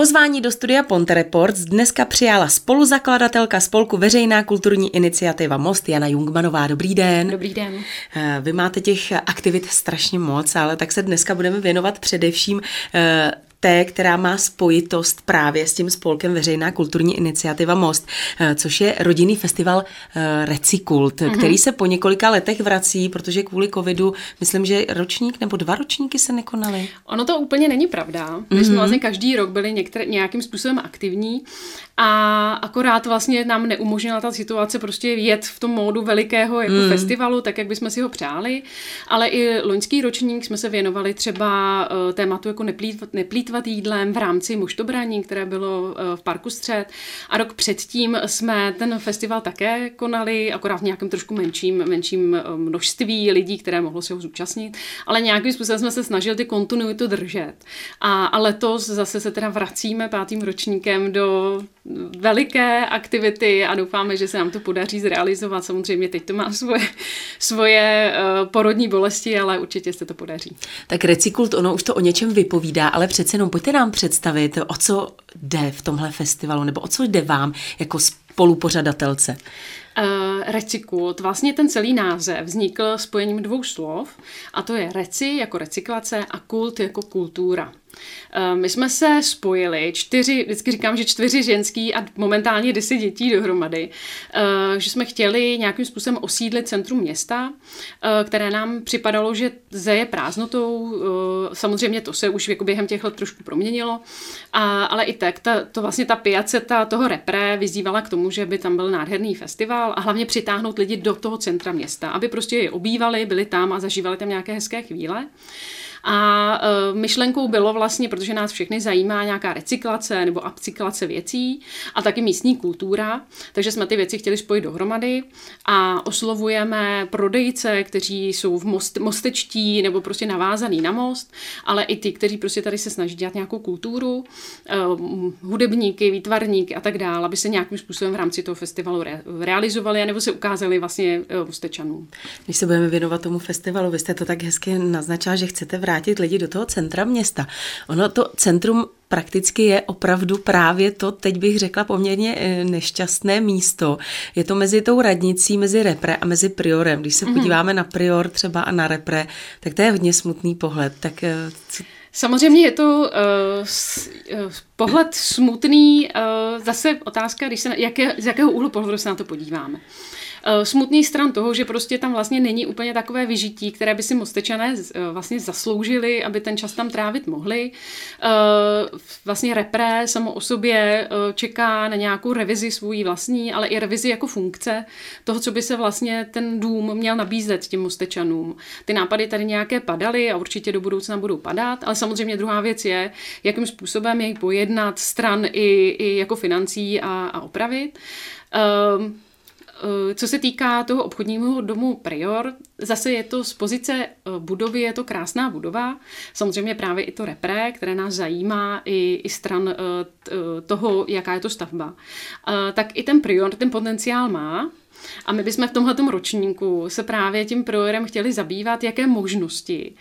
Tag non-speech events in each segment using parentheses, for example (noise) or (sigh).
Pozvání do studia Ponte Reports dneska přijala spoluzakladatelka spolku Veřejná kulturní iniciativa Most Jana Jungmanová. Dobrý den. Dobrý den. Eh, vy máte těch aktivit strašně moc, ale tak se dneska budeme věnovat především eh, té, která má spojitost právě s tím spolkem Veřejná kulturní iniciativa Most, eh, což je rodinný festival eh, Recykult, mm-hmm. který se po několika letech vrací, protože kvůli covidu, myslím, že ročník nebo dva ročníky se nekonaly. Ono to úplně není pravda. My mm-hmm. jsme vlastně každý rok byli některé, nějakým způsobem aktivní a akorát vlastně nám neumožnila ta situace prostě jet v tom módu velikého jako mm. festivalu, tak jak bychom si ho přáli, ale i loňský ročník jsme se věnovali třeba uh, tématu jako neplýtvat, neplýtvat jídlem v rámci muštobraní, které bylo uh, v Parku Střed a rok předtím jsme ten festival také konali, akorát v nějakém trošku menším, menším uh, množství lidí, které mohlo se ho zúčastnit, ale nějakým způsobem jsme se snažili ty kontinuitu držet. A, a letos zase se teda vracíme pátým ročníkem do veliké aktivity a doufáme, že se nám to podaří zrealizovat. Samozřejmě teď to má svoje, svoje uh, porodní bolesti, ale určitě se to podaří. Tak Recykult, ono už to o něčem vypovídá, ale přece jenom pojďte nám představit, o co jde v tomhle festivalu, nebo o co jde vám jako spolupořadatelce. Uh, recykult, vlastně ten celý název vznikl spojením dvou slov a to je reci jako recyklace a kult jako kultura. Eh, my jsme se spojili, čtyři, vždycky říkám, že čtyři ženský a momentálně deset dětí dohromady, eh, že jsme chtěli nějakým způsobem osídlit centrum města, eh, které nám připadalo, že zeje prázdnotou. Samozřejmě to se už jako během těch let trošku proměnilo, a, ale i tak, ta, to vlastně ta piaceta toho repre vyzývala k tomu, že by tam byl nádherný festival a hlavně přitáhnout lidi do toho centra města, aby prostě je obývali, byli tam a zažívali tam nějaké hezké chvíle. A uh, myšlenkou bylo vlastně, protože nás všechny zajímá nějaká recyklace nebo upcyklace věcí a taky místní kultura, takže jsme ty věci chtěli spojit dohromady a oslovujeme prodejce, kteří jsou v most, mostečtí nebo prostě navázaný na most, ale i ty, kteří prostě tady se snaží dělat nějakou kulturu, uh, hudebníky, výtvarníky a tak dále, aby se nějakým způsobem v rámci toho festivalu re, realizovali nebo se ukázali vlastně uh, mostečanům. Když se budeme věnovat tomu festivalu, vy jste to tak hezky naznačila, že chcete vrátit vrátit lidi do toho centra města. Ono to centrum prakticky je opravdu právě to, teď bych řekla, poměrně eh, nešťastné místo. Je to mezi tou radnicí, mezi repre a mezi priorem. Když se mm-hmm. podíváme na prior třeba a na repre, tak to je hodně smutný pohled. Tak eh, co, Samozřejmě je to uh, pohled smutný, uh, zase otázka, když se, jaké, z jakého úhlu pohledu se na to podíváme. Eh, smutný stran toho, že prostě tam vlastně není úplně takové vyžití, které by si mostečané eh, vlastně zasloužili, aby ten čas tam trávit mohli. Eh, vlastně repre samo o sobě čeká na nějakou revizi svůj vlastní, ale i revizi jako funkce toho, co by se vlastně ten dům měl nabízet těm mostečanům. Ty nápady tady nějaké padaly a určitě do budoucna budou padat, ale samozřejmě druhá věc je, jakým způsobem jej pojednat stran i, i jako financí a, a opravit. Um, Eh, co se týká toho obchodního domu Prior, zase je to z pozice eh, budovy, je to krásná budova. Samozřejmě právě i to repre, které nás zajímá, i, i stran eh, toho, jaká je to stavba. Tak i ten Prior ten potenciál má, a my bychom v tomhle ročníku se právě tím priorem chtěli zabývat, jaké možnosti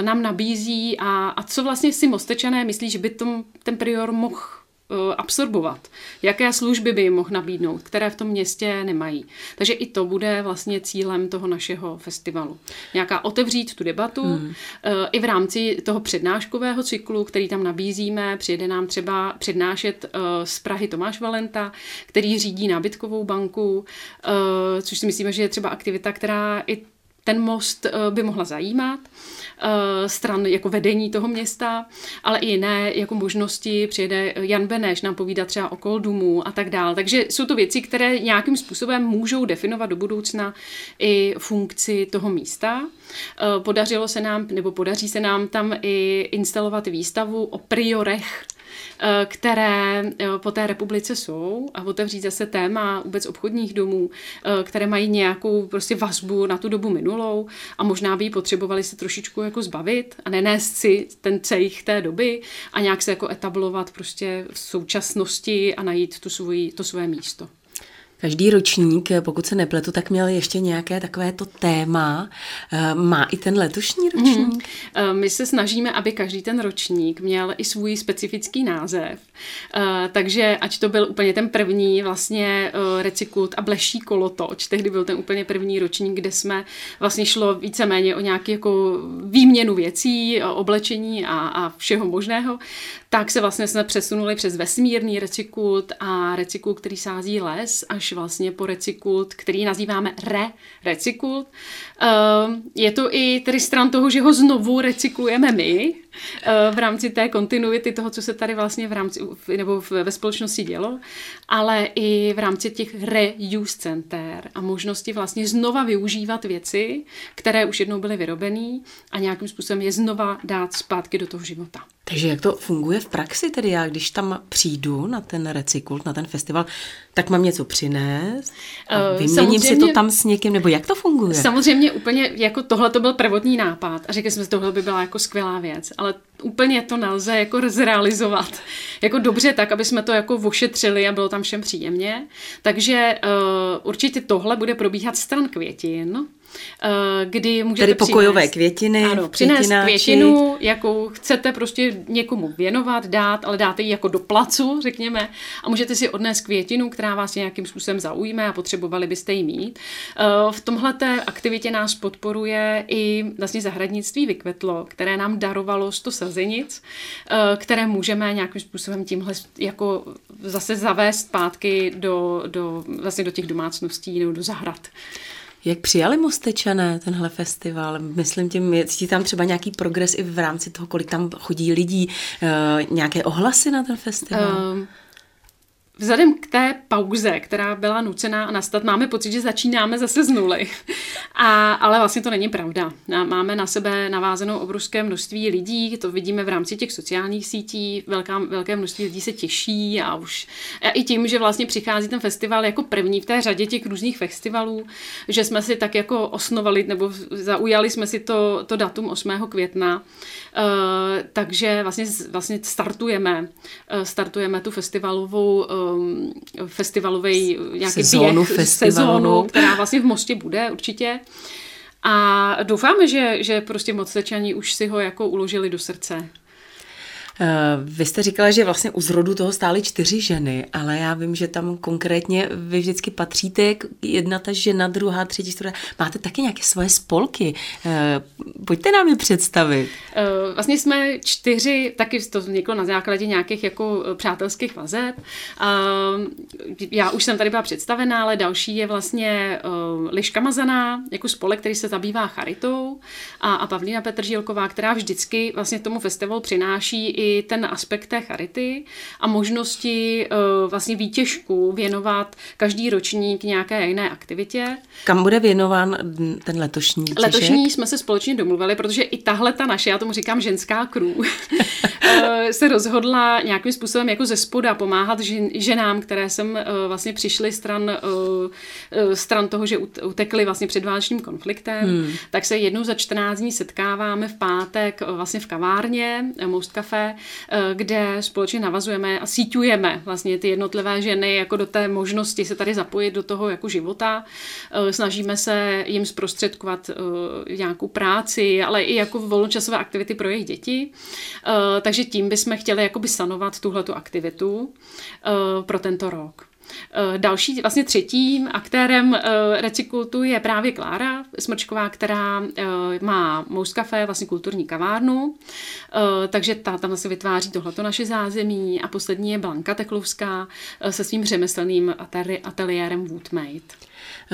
nám nabízí a, a co vlastně si Mostečané myslí, že by tom, ten prior mohl Eh, absorbovat, jaké služby by jim mohl nabídnout, které v tom městě nemají. Takže i to bude vlastně cílem toho našeho festivalu. Nějaká otevřít tu debatu hmm. Eh, i v rámci toho přednáškového cyklu, který tam nabízíme. Přijede nám třeba přednášet eh, z Prahy Tomáš Valenta, který řídí nábytkovou banku, což si myslíme, že je třeba aktivita, která i ten most by mohla zajímat. Eh, stran jako vedení toho města, ale i jiné jako možnosti. Přijede Jan Beneš nám povídá třeba o Koldumu a tak dále. Takže jsou to věci, které nějakým způsobem můžou definovat do budoucna i funkci toho místa. Eh, podařilo se nám, nebo podaří se nám tam i instalovat výstavu o priorech Eh, které eh, po té republice jsou a otevřít zase téma vůbec obchodních domů, eh, které mají nějakou prostě vazbu na tu dobu minulou a možná by ji potřebovali se trošičku jako zbavit a nenést si ten cejch té doby a nějak se jako etablovat prostě v současnosti a najít tu svoji, to své místo. Každý ročník, pokud se nepletu, tak měl ještě nějaké takové to téma. Eh, má i ten letošní ročník? Mm-hmm. My se snažíme, aby každý ten ročník měl i svůj specifický název. Eh, takže ať to byl úplně ten první vlastně recykult a bleší kolotoč, tehdy byl ten úplně první ročník, kde jsme vlastně šlo víceméně o nějaký jako výměnu věcí, oblečení a, a všeho možného, tak se vlastně jsme přesunuli přes vesmírný recykult a recykult, který sází les, až vlastně po recykult, který nazýváme re-recykult. Ehm, je to i tedy stran toho, že ho znovu recyklujeme my, v rámci té kontinuity toho, co se tady vlastně v rámci, nebo ve společnosti dělo, ale i v rámci těch reuse center a možnosti vlastně znova využívat věci, které už jednou byly vyrobené a nějakým způsobem je znova dát zpátky do toho života. Takže jak to funguje v praxi? Tedy já, když tam přijdu na ten recykult, na ten festival, tak mám něco přinést a eh, vyměním si to tam s někým, nebo jak to funguje? Samozřejmě úplně, jako tohle to byl prvotní nápad a řekli jsme, že tohle by byla jako skvělá věc, ale úplně to nelze jako zrealizovat jako dobře tak, aby jsme to jako ošetřili a bylo tam všem příjemně. Takže uh, určitě tohle bude probíhat stran květin, kdy můžete Tedy pokojové přinést, květiny, ano, přinést květinu, jakou chcete prostě někomu věnovat, dát, ale dáte ji jako do placu, řekněme, a můžete si odnést květinu, která vás nějakým způsobem zaujme a potřebovali byste ji mít. Eh, v tomhle aktivitě nás podporuje i vlastně zahradnictví Vykvetlo, které nám darovalo 100 sazenic, eh, které můžeme nějakým způsobem tímhle jako zase zavést zpátky do, do, vlastně do těch domácností nebo do zahrad. Jak přijali Mostečané tenhle festival? Myslím tím, je tam třeba nějaký progres i v rámci toho, kolik tam chodí lidí, uh, nějaké ohlasy na ten festival? Um, Vzhledem k té pauze, která byla nucená nastat, máme pocit, že začínáme zase z nuly. (laughs) A, ale vlastně to není pravda. Máme na sebe navázanou obrovské množství lidí, to vidíme v rámci těch sociálních sítí, velká, velké množství lidí se těší a už a i tím, že vlastně přichází ten festival jako první v té řadě těch různých festivalů, že jsme si tak jako osnovali nebo zaujali jsme si to, to datum 8. května, uh, takže vlastně, vlastně startujeme, uh, startujeme tu festivalovou uh, festivalový nějaký sezónu, běh, sezónu, která vlastně v Mostě bude určitě. A doufáme, že, že prostě mocečani už si ho jako uložili do srdce. Eh, vy jste říkala, že vlastně u zrodu toho stály čtyři ženy, ale já vím, že tam konkrétně vy vždycky patříte, jedna ta žena, druhá, třetí, čtvrtá. Máte taky nějaké svoje spolky. Eh, pojďte nám je představit. Eh, vlastně jsme čtyři, taky to vzniklo na základě nějakých jako přátelských vazeb. Já už jsem tady byla představená, ale další je vlastně Liška Mazaná, jako spolek, který se zabývá charitou a, a Pavlína Petržílková, která vždycky vlastně tomu festivalu přináší i ten aspekt té charity a možnosti uh, vlastně výtěžku věnovat každý ročník nějaké jiné aktivitě. Kam bude věnován ten letošní výtěžek? Letošní jsme se společně domluvili, protože i tahle ta naše, já tomu říkám ženská crew, (laughs) eh, se rozhodla nějakým způsobem jako ze spoda pomáhat žen, ženám, které jsem uh, vlastně přišly stran, stran toho, že utekly vlastně před válečným konfliktem, hmm. tak se jednou za 14 dní setkáváme v pátek vlastně v kavárně Most Café Eh, kde společně navazujeme a síťujeme vlastně ty jednotlivé ženy jako do té možnosti se tady zapojit do toho jako života. Eh, snažíme se jim zprostředkovat eh, nějakou práci, ale i jako volnočasové aktivity pro jejich děti. Takže tím bychom chtěli jakoby sanovat tuhletu aktivitu pro tento rok. Eh, další, vlastně třetím aktérem eh, Recykultu je právě Klára Smrčková, která eh, má Mous Café, vlastně kulturní kavárnu, takže ta tam zase vytváří tohleto naše zázemí a poslední je Blanka Teklovská se svým řemeslným ateliérem Woodmate.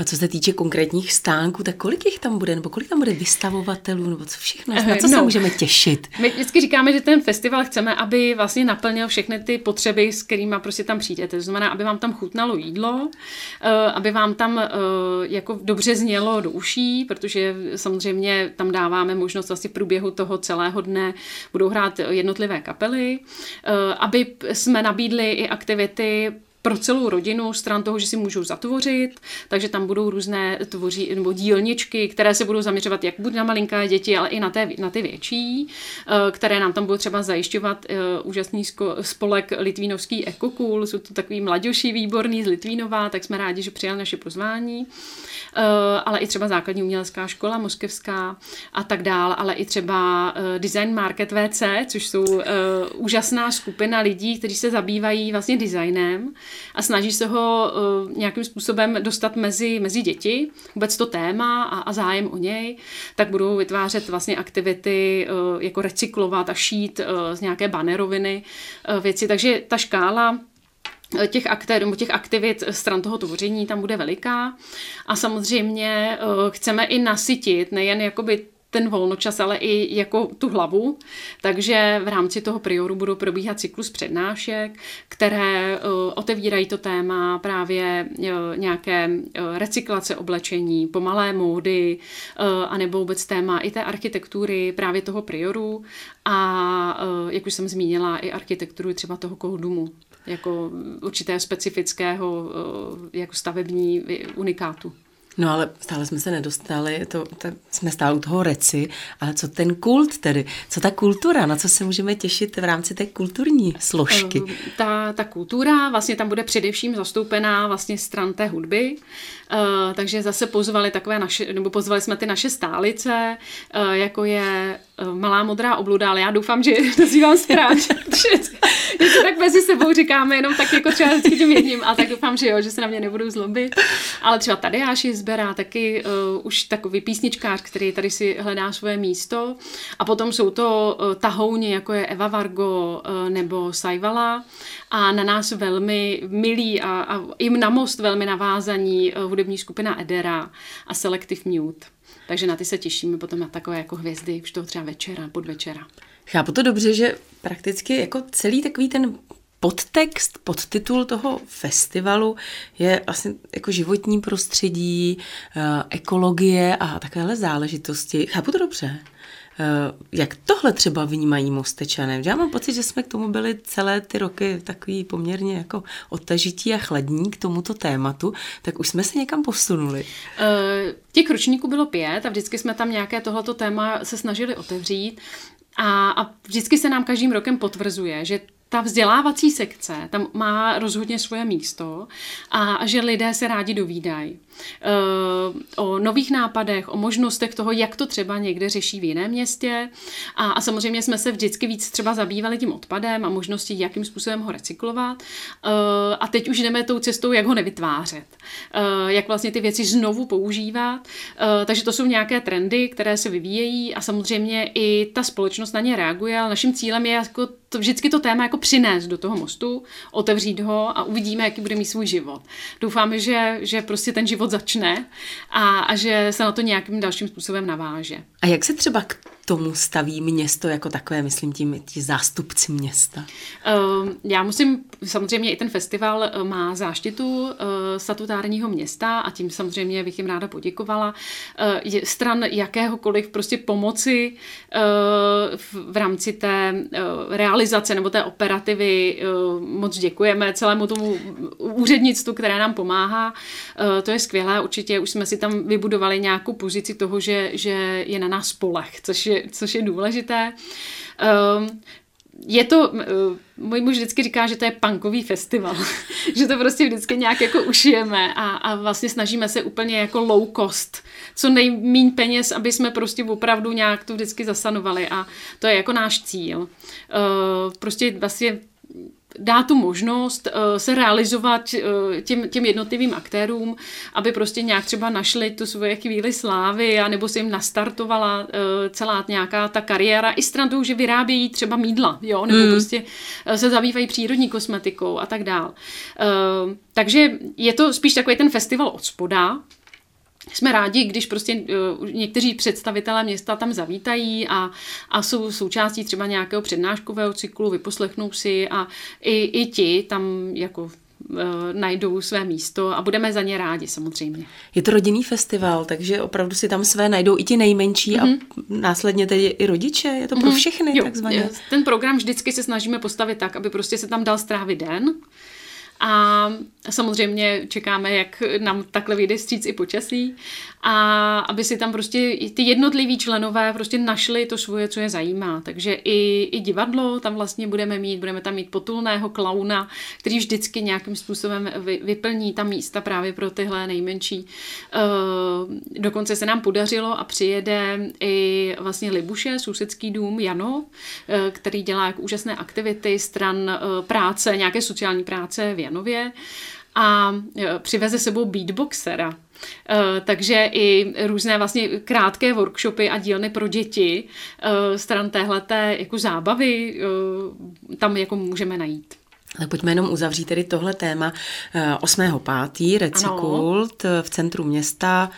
Co se týče konkrétních stánků, tak kolik jich tam bude, nebo kolik tam bude vystavovatelů, nebo co všechno, na co no, se můžeme těšit? My vždycky říkáme, že ten festival chceme, aby vlastně naplnil všechny ty potřeby, s kterými prostě tam přijdete. To znamená, aby vám tam chutnalo jídlo, eh, aby vám tam eh, jako dobře znělo do uší, protože samozřejmě tam dáváme možnost vlastně v průběhu toho celého dne budou hrát jednotlivé kapely, eh, aby jsme nabídli i aktivity pro celou rodinu, stran toho, že si můžou zatvořit, takže tam budou různé tvoří, nebo dílničky, které se budou zaměřovat jak buď na malinké děti, ale i na, té, na ty větší, eh, které nám tam budou třeba zajišťovat uh, úžasný spolek Litvínovský Ekokul, jsou to takový mladější výborný z Litvínova, tak jsme rádi, že přijal naše pozvání, uh, ale i třeba základní umělecká škola moskevská a tak dál, ale i třeba Design Market VC, což jsou úžasná skupina lidí, kteří se zabývají vlastně designem a snaží se ho uh, nějakým způsobem dostat mezi, mezi děti, vůbec to téma a, a zájem o něj, tak budou vytvářet vlastně aktivity uh, jako recyklovat a šít uh, z nějaké baneroviny uh, věci. Takže ta škála těch, aktér, těch aktivit stran toho tvoření tam bude veliká a samozřejmě chceme i nasytit nejen jakoby ten volnočas, ale i jako tu hlavu. Takže v rámci toho prioru budou probíhat cyklus přednášek, které uh, otevírají to téma právě uh, nějaké uh, recyklace oblečení, pomalé módy, anebo vůbec téma i té architektury právě toho prioru a, jak už jsem zmínila, i architekturu třeba toho koldumu jako určitého specifického jako stavební unikátu. No ale stále jsme se nedostali, to, to, jsme stále u toho reci, ale co ten kult tedy? Co ta kultura? Na co se můžeme těšit v rámci té kulturní složky? Ehm, ta, ta kultura vlastně tam bude především zastoupená vlastně stran té hudby, uh, takže zase pozvali takové naše, nebo pozvali jsme ty naše stálice, uh, jako je Malá modrá obluda, ale já doufám, že (laughs) nazývám správně, že se tak mezi sebou říkáme jenom tak jako třeba vždycky tím jedním a tak doufám, že jo, že se na mě nebudou zlobit. Ale třeba tady Jáši Zbera, taky uh, už takový písničkář, který tady si hledá svoje místo. A potom jsou to uh, tahouni, jako je Eva Vargo uh, nebo Sajvala a na nás velmi milí a, a jim na most velmi navázaní uh, hudební skupina Edera a Selective Mute. Takže na ty se těšíme potom na takové jako hvězdy, už toho třeba večera, podvečera. Chápu to dobře, že prakticky jako celý takový ten podtext, podtitul toho festivalu je vlastně jako životní prostředí, eh, ekologie a takovéhle záležitosti. Chápu to dobře? Eh, jak tohle třeba vnímají mostečané? Já mám pocit, že jsme k tomu byli celé ty roky takový poměrně jako otažití a chladní k tomuto tématu, tak už jsme se někam posunuli. Uh, těch ročníků bylo pět a vždycky jsme tam nějaké tohleto téma se snažili otevřít. A, a vždycky se nám každým rokem potvrzuje, že ta vzdělávací sekce tam má rozhodně svoje místo a, že lidé se rádi dovídají. Eh, o nových nápadech, o možnostech toho, jak to třeba někde řeší v jiném městě. A, a samozřejmě jsme se vždycky víc třeba zabývali tím odpadem a možností, jakým způsobem ho recyklovat. Eh, a teď už jdeme tou cestou, jak ho nevytvářet. Eh, jak vlastně ty věci znovu používat. Takže to jsou nějaké trendy, které se vyvíjejí a samozřejmě i ta společnost na ně reaguje, ale naším cílem je jako to, vždycky to téma jako přinést do toho mostu, otevřít ho a uvidíme, jaký bude mít svůj život. Doufáme, že, že prostě ten život začne a, a že se na to nějakým dalším způsobem naváže. A jak se třeba k tomu staví město jako takové, myslím tím, ti zástupci města? Ehm, já musím, samozřejmě i ten festival eh, má záštitu eh, statutárního města a tím samozřejmě bych jim ráda poděkovala. Eh, stran jakéhokoliv prostě pomoci v rámci té realizace nebo té operativy moc děkujeme celému tomu úřednictvu, které nám pomáhá. To je skvělé, určitě už jsme si tam vybudovali nějakou pozici toho, že, že je na nás spolech, což je, což je důležité. Um, je to, uh, můj muž vždycky říká, že to je punkový festival, (laughs) že to prostě vždycky nějak jako ušijeme a, a vlastně snažíme se úplně jako low cost, co nejmíň peněz, aby jsme prostě opravdu nějak to vždycky zasanovali a to je jako náš cíl. Uh, prostě vlastně dá tu možnost uh, se realizovat uh, těm, těm jednotlivým aktérům, aby prostě nějak třeba našli tu svoje chvíli slávy, a nebo se jim nastartovala uh, celá nějaká ta kariéra i stran toho, že vyrábějí třeba mídla, jo, nebo mm. prostě uh, se zabývají přírodní kosmetikou a tak dál. Uh, takže je to spíš takový ten festival od spoda, jsme rádi, když prostě uh, někteří představitelé města tam zavítají a, a jsou součástí třeba nějakého přednáškového cyklu, vyposlechnou si a i, i ti tam jako uh, najdou své místo a budeme za ně rádi samozřejmě. Je to rodinný festival, takže opravdu si tam své najdou i ti nejmenší mm-hmm. a mhm. následně tedy i rodiče, je to pro mm-hmm. všechny jo, takzvaně. Ten program vždycky se snažíme postavit tak, aby prostě se tam dal strávit den, A samozřejmě čekáme, jak nám takhle vyjde stříc i počasí a aby si tam prostě ty jednotliví členové prostě našli to svoje, co je zajímá. Takže i, i divadlo tam vlastně budeme mít, budeme tam mít potulného klauna, který vždycky nějakým způsobem vy, vyplní ta místa právě pro tyhle nejmenší. E, dokonce se nám podařilo a přijede i vlastně Libuše, sousedský dům Jano, e, který dělá jako úžasné aktivity stran e, práce, nějaké sociální práce v Janově a přiveze sebou beatboxera. Takže i různé vlastně krátké workshopy a dílny pro děti stran téhleté jako zábavy tam jako můžeme najít. Tak pojďme jenom uzavřít tedy tohle téma 8.5. Recikult ano. v centru města,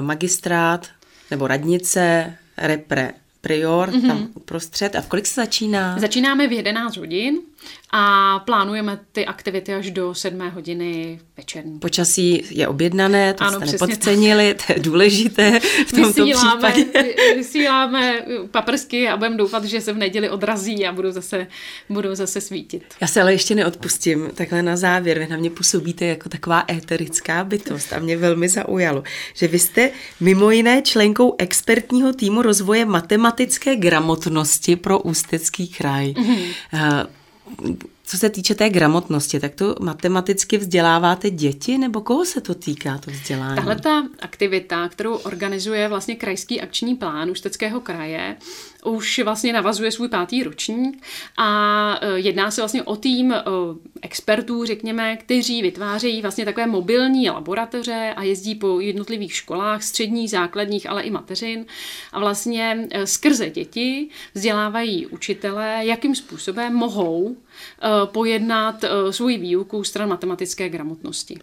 magistrát nebo radnice, repre, prior, mm-hmm. tam uprostřed. A v kolik se začíná? Začínáme v 11 hodin a plánujeme ty aktivity až do 7 hodiny večerní. Počasí je objednané, to ano, jste nepodcenili, to je důležité v tomto vysíláme, případě. Vysíláme paprsky a budeme doufat, že se v neděli odrazí a budou zase, budou zase svítit. Já se ale ještě neodpustím, takhle na závěr, vy na mě působíte jako taková éterická bytost a mě velmi zaujalo, že vy jste mimo jiné členkou expertního týmu rozvoje matematické gramotnosti pro Ústecký kraj. Mm-hmm co se týče té gramotnosti, tak to matematicky vzděláváte děti, nebo koho se to týká, to vzdělání? Tahle ta aktivita, kterou organizuje vlastně krajský akční plán Ústeckého kraje, už vlastně navazuje svůj pátý ročník a e, jedná se vlastně o tým e, expertů, řekněme, kteří vytvářejí vlastně takové mobilní laboratoře a jezdí po jednotlivých školách, středních, základních, ale i mateřin a vlastně e, skrze děti vzdělávají učitelé, jakým způsobem mohou pojednat svůj výuku stran matematické gramotnosti.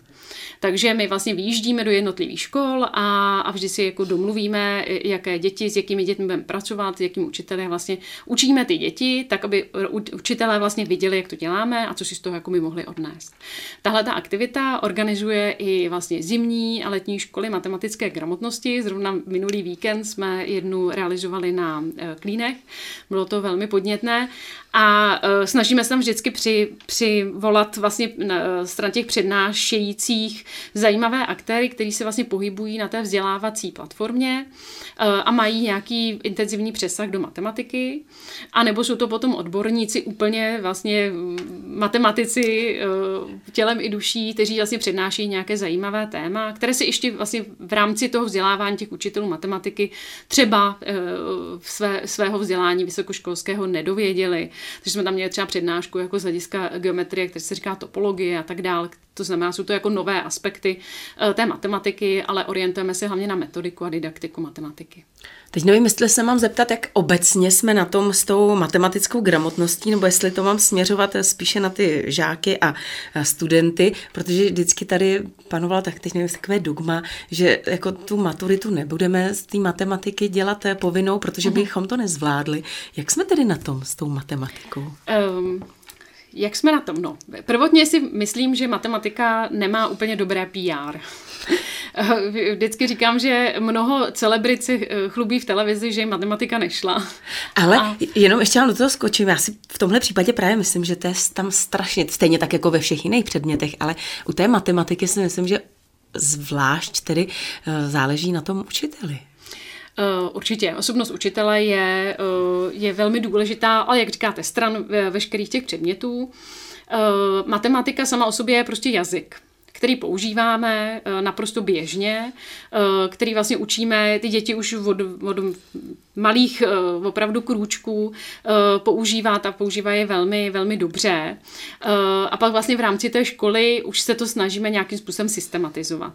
Takže my vlastně vyjíždíme do jednotlivých škol a, a vždy si jako domluvíme, jaké děti, s jakými dětmi budeme pracovat, s jakým učitelem vlastně učíme ty děti, tak aby učitelé vlastně viděli, jak to děláme a co si z toho jako my mohli odnést. Tahle ta aktivita organizuje i vlastně zimní a letní školy matematické gramotnosti. Zrovna minulý víkend jsme jednu realizovali na Klínech. Bylo to velmi podnětné a uh, snažíme se tam vždycky při, přivolat vlastně na stran těch přednášejících zajímavé aktéry, kteří se vlastně pohybují na té vzdělávací platformě uh, a mají nějaký intenzivní přesah do matematiky. A nebo jsou to potom odborníci úplně vlastně matematici uh, tělem i duší, kteří vlastně přednáší nějaké zajímavé téma, které si ještě vlastně v rámci toho vzdělávání těch učitelů matematiky třeba uh, své, svého vzdělání vysokoškolského nedověděli. Takže jsme tam měli třeba přednášku jako z hlediska geometrie, které se říká topologie a tak dále. To znamená, jsou to jako nové aspekty eh, té matematiky, ale orientujeme se hlavně na metodiku a didaktiku matematiky. Teď nevím, jestli se mám zeptat, jak obecně jsme na tom s tou matematickou gramotností, nebo jestli to mám směřovat spíše na ty žáky a studenty, protože vždycky tady panovala tak teď nevím, takové dogma, že jako tu maturitu nebudeme z té matematiky dělat povinnou, protože uh-huh. bychom to nezvládli. Jak jsme tedy na tom s tou matematikou? Um, jak jsme na tom? No, prvotně si myslím, že matematika nemá úplně dobré PR. (laughs) Vždycky říkám, že mnoho celebrit si eh, chlubí v televizi, že jim matematika nešla. Ale a... jenom ještě do toho skočím. Já si v tomhle případě právě myslím, že to je tam strašně, stejně tak jako ve všech jiných předmětech, ale u té matematiky si myslím, že zvlášť tedy eh, záleží na tom učiteli. Uh, určitě. Osobnost učitele je, uh, je velmi důležitá, ale jak říkáte, stran veškerých těch předmětů. Uh, matematika sama o sobě je prostě jazyk který používáme naprosto běžně, který vlastně učíme ty děti už od, od malých uh, opravdu krůčků používat a používá je velmi, velmi dobře. A pak vlastně v rámci té školy už se to snažíme nějakým způsobem systematizovat.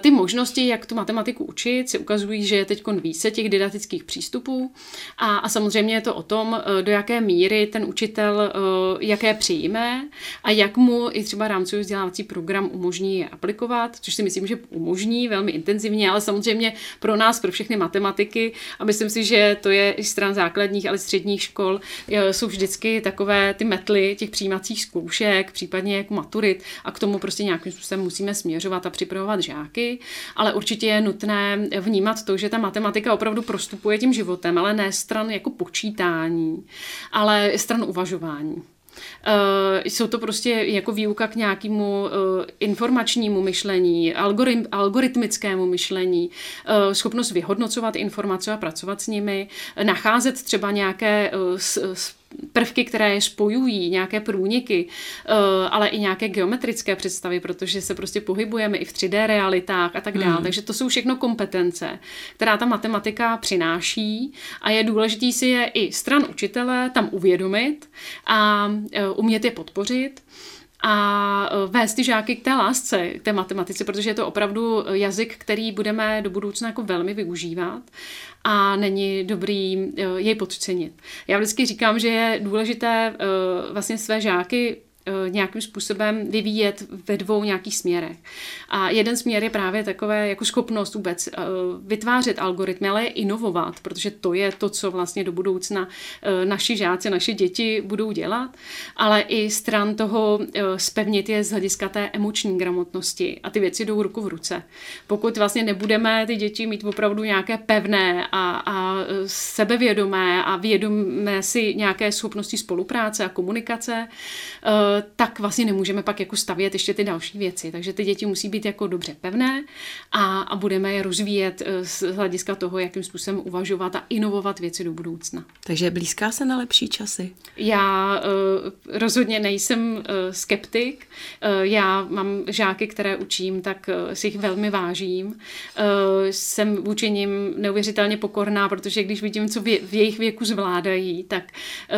Ty možnosti, jak tu matematiku učit, se ukazují, že je teď více těch didaktických přístupů a, a samozřejmě je to o tom, do jaké míry ten učitel jaké přijme a jak mu i třeba rámcový vzdělávací program umožní je aplikovat, což si myslím, že umožní velmi intenzivně, ale samozřejmě pro nás, pro všechny matematiky, a myslím si, že to je i stran základních, ale středních škol, jsou vždycky takové ty metly těch přijímacích zkoušek, případně jako maturit a k tomu prostě nějakým způsobem musíme směřovat a připravovat žáky, ale určitě je nutné vnímat to, že ta matematika opravdu prostupuje tím životem, ale ne stran jako počítání, ale stran uvažování. Jsou to prostě jako výuka k nějakému informačnímu myšlení, algoritmickému myšlení, schopnost vyhodnocovat informace a pracovat s nimi, nacházet třeba nějaké prvky, které je spojují, nějaké průniky, eh, ale i nějaké geometrické představy, protože se prostě pohybujeme i v 3D realitách a tak dále. Hmm. Takže to jsou všechno kompetence, která ta matematika přináší a je důležité si je i stran učitele tam uvědomit a eh, umět je podpořit a e, vést ty žáky k té lásce, k té matematice, protože je to opravdu jazyk, který budeme do budoucna jako velmi využívat a není dobrý e, jej podcenit. Já vždycky říkám, že je důležité e, vlastně své žáky nějakým způsobem vyvíjet ve dvou nějakých směrech. A jeden směr je právě takové jako schopnost vůbec eh, vytvářet algoritmy, ale inovovat, protože to je to, co vlastně do budoucna eh, naši žáci, naše děti budou dělat, ale i stran toho spevnit je z hlediska té emoční gramotnosti a ty věci jdou ruku v ruce. Pokud vlastně nebudeme ty děti mít opravdu nějaké pevné a, a sebevědomé a vědomé si nějaké schopnosti spolupráce a komunikace, tak vlastně nemůžeme pak jako stavět ještě ty další věci. Takže ty děti musí být jako dobře pevné a, a budeme je rozvíjet eh, z hlediska toho, jakým způsobem uvažovat a inovovat věci do budoucna. Takže blízká se na lepší časy? Já uh, rozhodně nejsem uh, skeptik. Uh, já mám žáky, které učím, tak uh, si jich velmi vážím. Uh, jsem vůči nim neuvěřitelně pokorná, protože když vidím, co v, v jejich věku zvládají, tak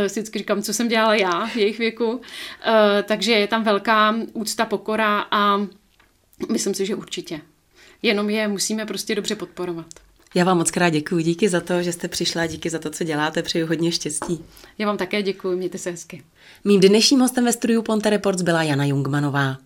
uh, si vždycky říkám, co jsem dělala já v jejich věku. Uh, takže je tam velká úcta, pokora a myslím si, že určitě. Jenom je musíme prostě dobře podporovat. Já vám moc krát děkuji. Díky za to, že jste přišla, díky za to, co děláte. Přeji hodně štěstí. Já vám také děkuji, mějte se hezky. Mým dnešním hostem ve studiu Ponte Reports byla Jana Jungmanová.